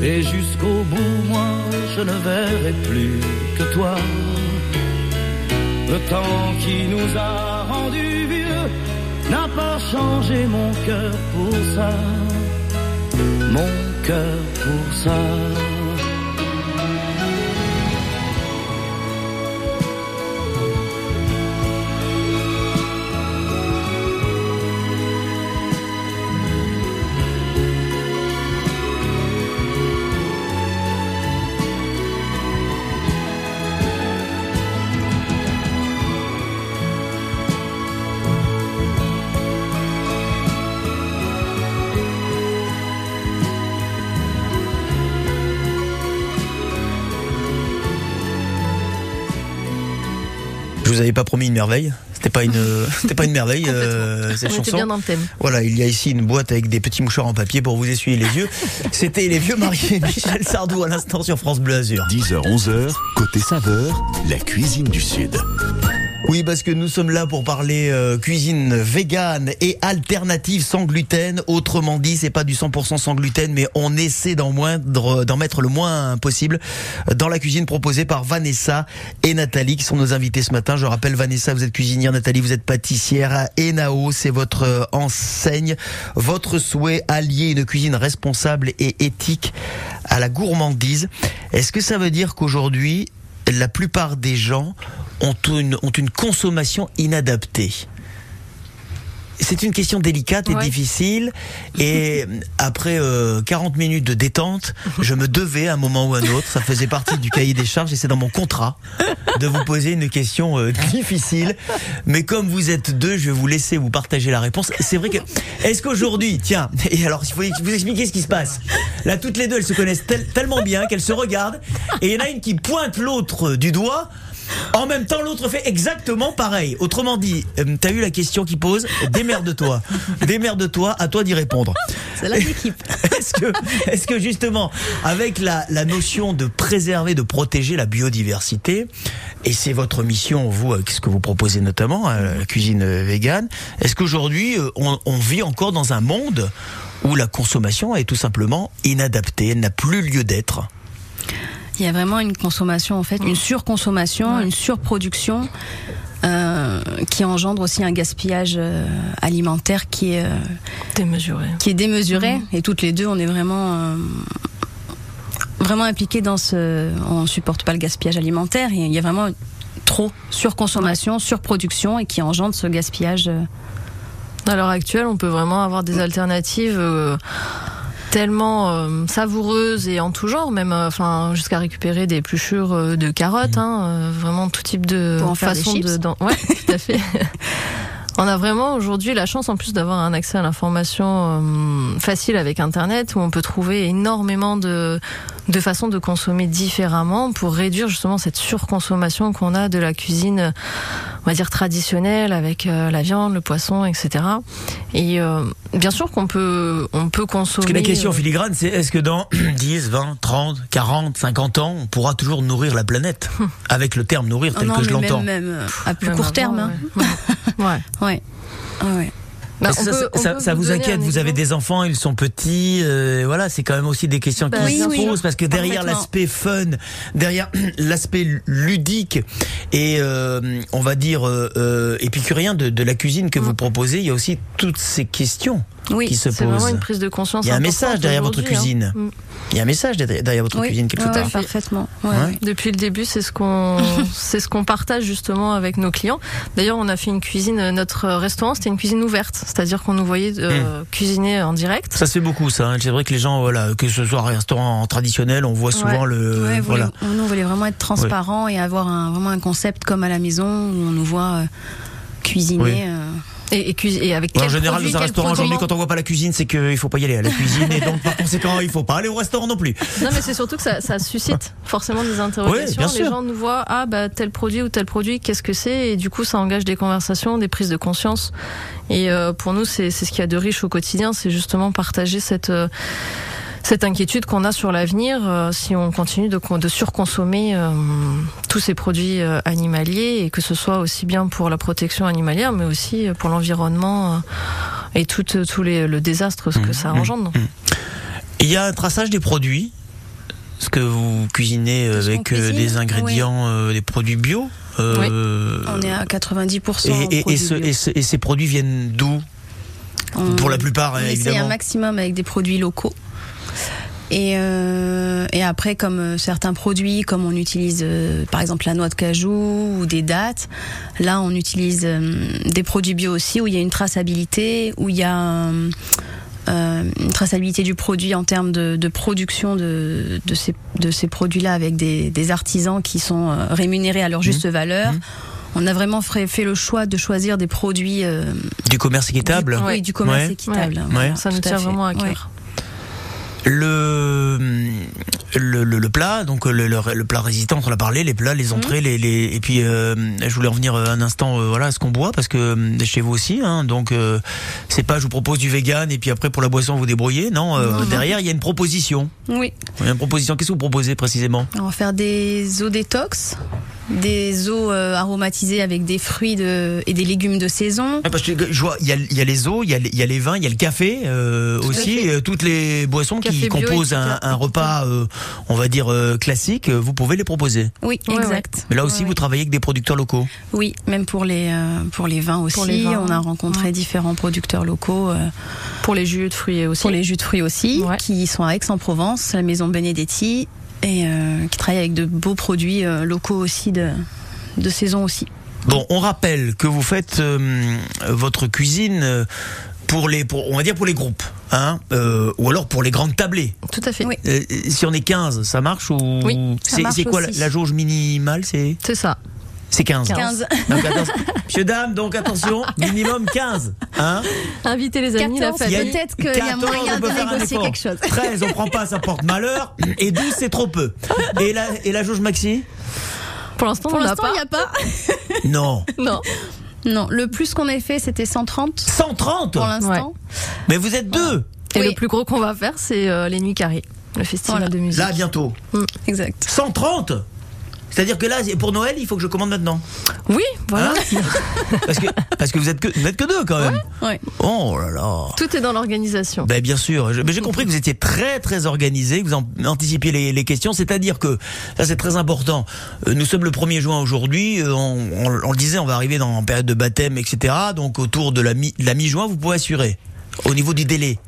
Et jusqu'au bout, moi, je ne verrai plus que toi. Le temps qui nous a changé mon cœur pour ça. Mon cœur pour ça. Pas promis une merveille. C'était pas une, c'était pas une merveille euh, cette On était chanson. bien dans le thème. Voilà, il y a ici une boîte avec des petits mouchoirs en papier pour vous essuyer les yeux. C'était les vieux mariés Michel Sardou à l'instant sur France Bleu Azur. 10h, 11h, côté saveur, la cuisine du Sud. Oui, parce que nous sommes là pour parler euh, cuisine végane et alternative sans gluten. Autrement dit, c'est pas du 100% sans gluten, mais on essaie d'en moindre, d'en mettre le moins possible dans la cuisine proposée par Vanessa et Nathalie, qui sont nos invités ce matin. Je rappelle, Vanessa, vous êtes cuisinière, Nathalie, vous êtes pâtissière. Enao, c'est votre euh, enseigne. Votre souhait allier une cuisine responsable et éthique à la gourmandise. Est-ce que ça veut dire qu'aujourd'hui, la plupart des gens ont une, ont une consommation inadaptée. C'est une question délicate et Ouais. difficile. Et après euh, 40 minutes de détente, je me devais à un moment ou à un autre, ça faisait partie du cahier des charges et c'est dans mon contrat de vous poser une question euh, difficile. Mais comme vous êtes deux, je vais vous laisser vous partager la réponse. C'est vrai que, est-ce qu'aujourd'hui, tiens, et alors il faut vous expliquer ce qui se passe. Là, toutes les deux, elles se connaissent tel- tellement bien qu'elles se regardent et il y en a une qui pointe l'autre du doigt. En même temps, l'autre fait exactement pareil. Autrement dit, euh, t'as eu la question qui pose, démerde-toi. Démerde-toi, à toi d'y répondre. C'est la d'équipe. Est-ce que, est-ce que justement, avec la, la notion de préserver, de protéger la biodiversité, et c'est votre mission, vous, avec ce que vous proposez notamment, hein, la cuisine euh, végane, est-ce qu'aujourd'hui, euh, on, on vit encore dans un monde où la consommation est tout simplement inadaptée, elle n'a plus lieu d'être? Il y a vraiment une consommation, en fait, une surconsommation, Ouais. une surproduction euh, qui engendre aussi un gaspillage euh, alimentaire qui est, euh, Démesuré. qui est démesuré. Et toutes les deux, on est vraiment, vraiment impliquées dans ce. On supporte pas le gaspillage alimentaire. Et il y a vraiment trop surconsommation, surproduction et qui engendre ce gaspillage. À l'heure actuelle, on peut vraiment avoir des alternatives tellement euh, savoureuses et en tout genre, même euh, enfin jusqu'à récupérer des épluchures euh, de carottes, hein, euh, vraiment tout type de Pour en faire des façon chips. de. Ouais, tout à fait. On a vraiment aujourd'hui la chance en plus d'avoir un accès à l'information euh, facile avec Internet où on peut trouver énormément de, de façons de consommer différemment pour réduire justement cette surconsommation qu'on a de la cuisine, on va dire traditionnelle avec euh, la viande, le poisson, etc. Et euh, bien sûr qu'on peut, on peut consommer. Parce que la question filigrane, c'est est-ce que dans 10, 20, 30, 40, 50 ans, on pourra toujours nourrir la planète Avec le terme nourrir tel non, que je l'entends. même, même, à plus même court avant, terme. hein. ouais. Ouais. Ouais. Bah, ça, peut- on ça- peut ça vous inquiète Vous avez des enfants, ils sont petits. euh, voilà, c'est quand même aussi des questions Bah, qui bien se posent parce que derrière l'aspect fun, derrière l'aspect ludique et euh, on va dire euh, euh, épicurien de, de la cuisine que vous proposez, il y a aussi toutes ces questions Oui, qui se C'est vraiment une prise de conscience. Il y a un message derrière votre hein. cuisine. Mm. Il y a un message derrière votre Oui, cuisine quelque ouais, part. ouais, parfaitement. Ouais, Ouais. ouais. Depuis le début, c'est ce qu'on c'est ce qu'on partage justement avec nos clients. D'ailleurs, on a fait une cuisine. Notre restaurant, c'était une cuisine ouverte, c'est-à-dire qu'on nous voyait euh, cuisiner en direct. Ça se fait beaucoup, ça. hein. C'est vrai que les gens, voilà, que ce soit un restaurant traditionnel, on voit souvent Ouais. le, Ouais, voilà. voulait- nous, on voulait vraiment être transparent et avoir un, vraiment un concept comme à la maison où on nous voit euh, cuisiner. Oui. euh, Et, et, et avec En quel général, produit, dans un restaurant aujourd'hui, quand on voit pas la cuisine, c'est qu'il faut pas y aller à la cuisine, et donc par conséquent, il faut pas aller au restaurant non plus. Non, mais c'est surtout que ça, ça suscite forcément des interrogations. bien les gens nous voient, ah bah tel produit ou tel produit, qu'est-ce que c'est? Et du coup, ça engage des conversations, des prises de conscience. Et euh, pour nous, c'est c'est ce qu'il y a de riche au quotidien, c'est justement partager cette euh, cette inquiétude qu'on a sur l'avenir euh, si on continue de, con- de surconsommer euh, tous ces produits euh, animaliers et que ce soit aussi bien pour la protection animalière mais aussi pour l'environnement euh, et tout, euh, tout les, le désastre ce que ça engendre. Il y a un traçage des produits. Ce que vous cuisinez avec euh, cuisine, des ingrédients, euh, des produits bio. euh, on est à 90%. et, et- et produits ce- bio. et ce- et ces produits viennent d'où? On- Pour la plupart, évidemment. un maximum avec des produits locaux. Et, euh, et après, comme euh, certains produits, comme on utilise euh, par exemple la noix de cajou ou des dattes, là on utilise euh, des produits bio aussi où il y a une traçabilité, où il y a une traçabilité du produit en termes de, de production de, de ces, de ces produits-là avec des, des artisans qui sont euh, rémunérés à leur juste valeur. On a vraiment fait, le choix de choisir des produits euh, Du commerce équitable du, oui, du commerce Ouais. équitable. Ouais. Voilà, Ça nous tient vraiment à Ouais. Le, le, le, le plat, donc le, plat résistant, on a parlé, les plats, Mhm. les entrées, les, les, et puis euh, je voulais revenir un instant, euh, voilà, à ce qu'on boit, parce que euh, chez vous aussi, hein, donc euh, c'est pas je vous propose du vegan et puis après pour la boisson vous débrouillez, euh, non. derrière il y a une proposition. Oui. Il y a une proposition. Qu'est-ce que vous proposez précisément? On va faire des eaux détox, des eaux euh, aromatisées avec des fruits de, et des légumes de saison. Ouais, Parce que je vois, il y a, il y a les eaux, il y a, les- il y a les vins, il y a le café euh, aussi, euh, toutes les boissons qui bio, composent un, repas, euh, on va dire euh, classique. Vous pouvez les proposer. Oui, Ouais, exact. Mais là aussi, Ouais, vous travaillez avec des producteurs locaux. Oui, même pour les euh, pour les vins aussi. Pour les vins. On a rencontré différents producteurs locaux euh, Pour les jus de fruits aussi. pour les jus de fruits aussi, Ouais. qui sont à Aix-en-Provence, la maison Benedetti, et euh, qui travaillent avec de beaux produits euh, locaux aussi de de saison aussi. Bon, on rappelle que vous faites euh, votre cuisine euh, pour les, pour, on va dire pour les groupes, hein, euh, ou alors pour les grandes tablées. Tout à fait. Oui. Euh, si on est 15, ça marche ou Oui, c'est quoi la, la jauge minimale C'est C'est ça. C'est 15. 15. Donc, attention. Monsieur dame, donc attention, minimum 15, hein Invitez les amis, la 14, Il y a famille. peut-être qu'il y a 14, moyen de faire un négocier quelque chose. 13, on prend pas, ça porte malheur. Et 12, c'est trop peu. Et la, et la jauge maxi? Pour l'instant, il n'y a pas. Non. Non. Non, le plus qu'on ait fait, c'était 130 130 pour l'instant. Mais vous êtes deux Et Oui. le plus gros qu'on va faire, c'est euh, les Nuits Carrées, le festival Voilà. de musique. Là, bientôt. Exact. 130 C'est-à-dire que là, pour Noël, il faut que je commande maintenant. Oui, voilà. Hein parce, que, parce que vous êtes que, vous n'êtes que deux quand même. Ouais. Oh là là. Tout est dans l'organisation. Ben bien sûr, Je- mais j'ai compris que vous étiez très très organisé, que vous en- anticipiez les, les questions, c'est-à-dire que ça c'est très important. Euh, Nous sommes le 1er juin aujourd'hui, euh, on, on- on le disait, on va arriver dans en période de baptême, etc. Donc autour de la mi- de la mi-juin, vous pouvez assurer au niveau du délai.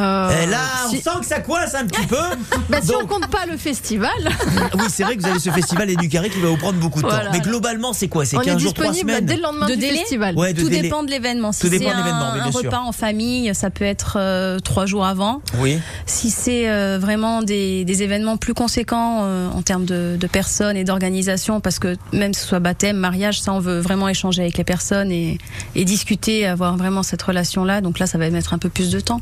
Euh, Et là, si, on sent que ça coince un petit peu. bah, si on compte pas le festival, oui, c'est vrai que vous avez ce festival des Carré qui va vous prendre beaucoup de Voilà. temps. Mais globalement, c'est quoi? C'est on est 15 jours, 3 disponible semaines? dès le lendemain De du délai? festival. Ouais, de Tout délai. dépend de l'événement. Si Tout c'est dépend de un, repas en famille, ça peut être euh, trois jours avant. Oui. Si c'est euh, vraiment des, des événements plus conséquents euh, en termes de, de personnes et d'organisation, parce que même que ce soit baptême, mariage, ça on veut vraiment échanger avec les personnes et, et discuter, avoir vraiment cette relation-là. Donc là, ça va mettre un peu plus de temps.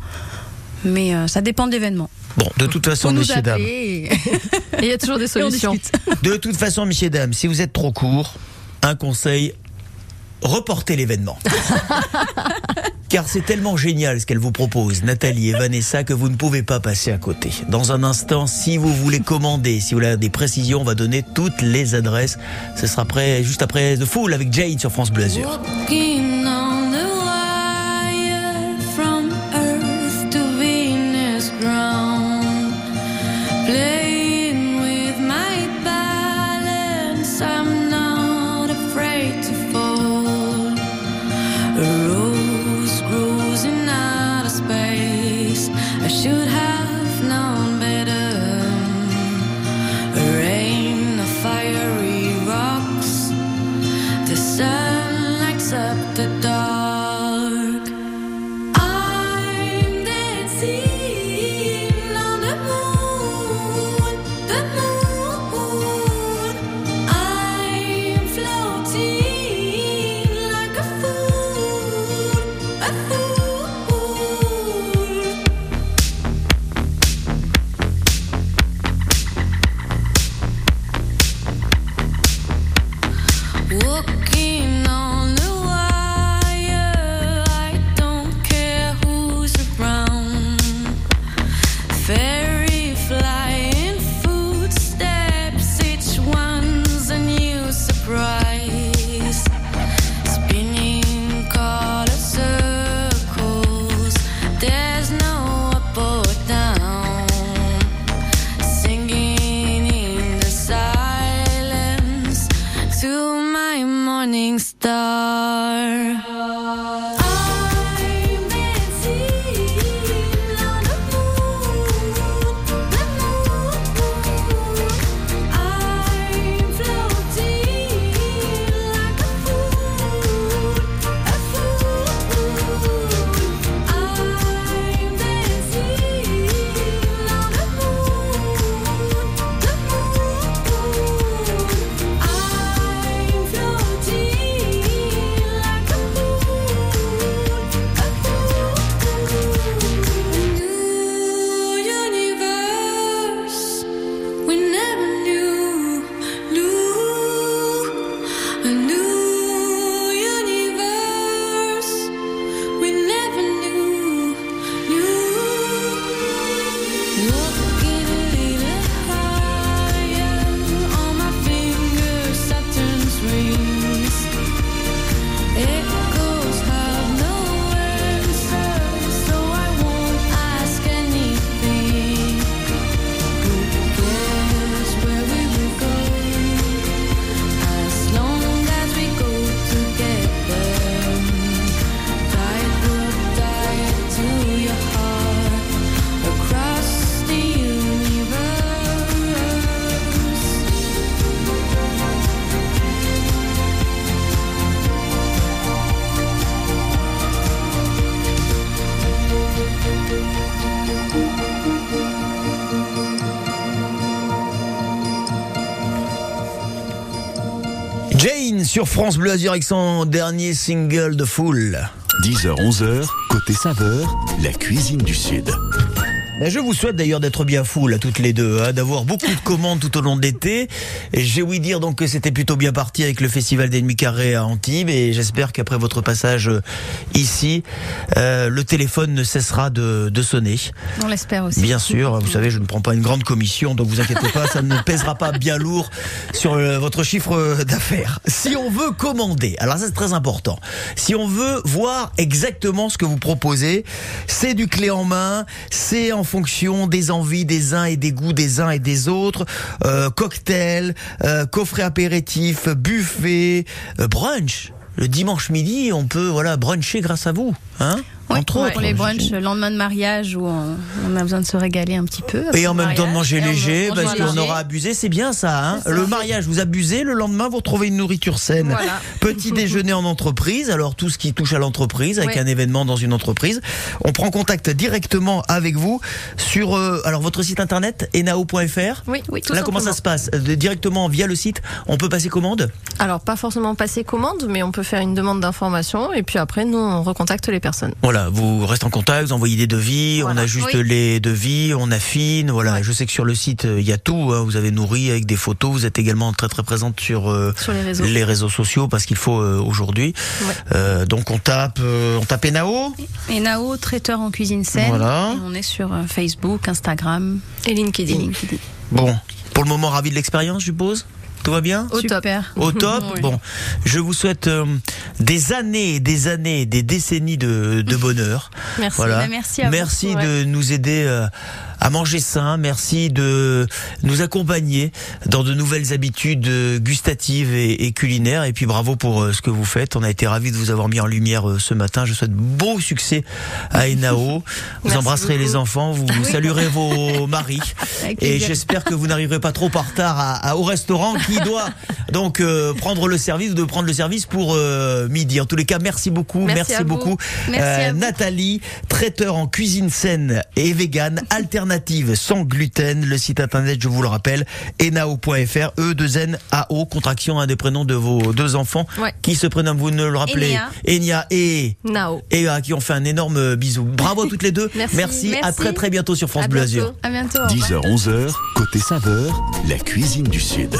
Mais euh, ça dépend de l'événement. Bon, de toute façon, Faut messieurs dames. et- il y a toujours des solutions. De toute façon, messieurs, dames, si vous êtes trop court, un conseil, reportez l'événement. Car c'est tellement génial ce qu'elle vous propose, Nathalie et Vanessa, que vous ne pouvez pas passer à côté. Dans un instant, si vous voulez commander, si vous voulez des précisions, on va donner toutes les adresses. Ce sera après, juste après The Fool avec Jade sur France Bleu Azur. Sur France Bleu Azur avec son dernier single de Foule. 10h, 11h, côté saveur, la cuisine du Sud. Je vous souhaite d'ailleurs d'être bien fou là toutes les deux, hein, d'avoir beaucoup de commandes tout au long de l'été. J'ai ouï dire donc que c'était plutôt bien parti avec le festival des Nuits Carrées à Antibes et j'espère qu'après votre passage euh, ici, euh, le téléphone ne cessera de, de sonner. On l'espère aussi. Bien sûr, vous savez, je ne prends pas une grande commission, donc vous inquiétez pas, ça ne pèsera pas bien lourd sur euh, votre chiffre d'affaires. Si on veut commander, alors ça c'est très important, si on veut voir exactement ce que vous proposez, c'est du clé en main, c'est en fonction des envies des uns et des goûts des uns et des autres, euh, cocktail, euh, coffret apéritif, buffet, euh, brunch. Le dimanche midi, on peut voilà bruncher grâce à vous, hein? Entre autres. pour les brunchs, le lendemain de mariage où on, on a besoin de se régaler un petit peu. Et en même temps de manger on léger, parce qu'on aura abusé, c'est bien ça. Hein ça. le mariage, vous abusez, le lendemain, vous retrouvez une nourriture saine. Voilà. Petit déjeuner en entreprise, alors tout ce qui touche à l'entreprise, avec un événement dans une entreprise. On prend contact directement avec vous sur euh, alors votre site internet, enao.fr. Oui, oui, tout Là, comment ça se passe? Euh, Directement via le site, on peut passer commande? Alors, pas forcément passer commande, mais on peut faire une demande d'information et puis après, nous, on recontacte les personnes. Voilà, vous restez en contact, vous envoyez des devis, on ajuste Oui. les devis, on affine. Voilà, Ouais. je sais que sur le site, euh, il y a tout. hein. Vous avez nourri avec des photos. Vous êtes également très très présente sur euh, Sur les réseaux. les réseaux sociaux parce qu'il faut euh, aujourd'hui. Ouais. Euh, donc on tape, euh, on tape Enao. Et Nao, traiteur en cuisine saine. Voilà. Et on est sur euh, Facebook, Instagram Et et LinkedIn. LinkedIn. Bon, pour le moment ravi de l'expérience, je suppose? Tout va bien Au top. Au top. Oui. Bon, je vous souhaite euh, des années, des années, des décennies de, de bonheur. Merci. Voilà. Bah, merci à vous. Merci Ouais. de nous aider euh, à manger sain. Merci de nous accompagner dans de nouvelles habitudes euh, gustatives et, et culinaires. Et puis bravo pour euh, ce que vous faites. On a été ravis de vous avoir mis en lumière euh, ce matin. Je souhaite beau succès à Enao. Vous Merci embrasserez beaucoup. les enfants, vous saluerez vos maris. Et j'espère que vous n'arriverez pas trop en retard à- à- au restaurant qui doit donc euh, prendre le service ou de prendre le service pour euh, midi. En tous les cas, merci beaucoup, Merci beaucoup. Merci vous. Nathalie, traiteur en cuisine saine et vegan, alternative sans gluten. Le site internet, je vous le rappelle, enao.fr, e 2 n a o contraction un des prénoms de vos deux enfants Ouais. qui se prénomment, vous ne le rappelez, Enya. Et Nao. et à qui on fait un énorme bisou. Bravo à toutes les deux. Merci. À Merci. très très bientôt sur France À Bleu bientôt. Azur. À bientôt. au revoir. 10h, 11h, côté saveur, la cuisine du Sud.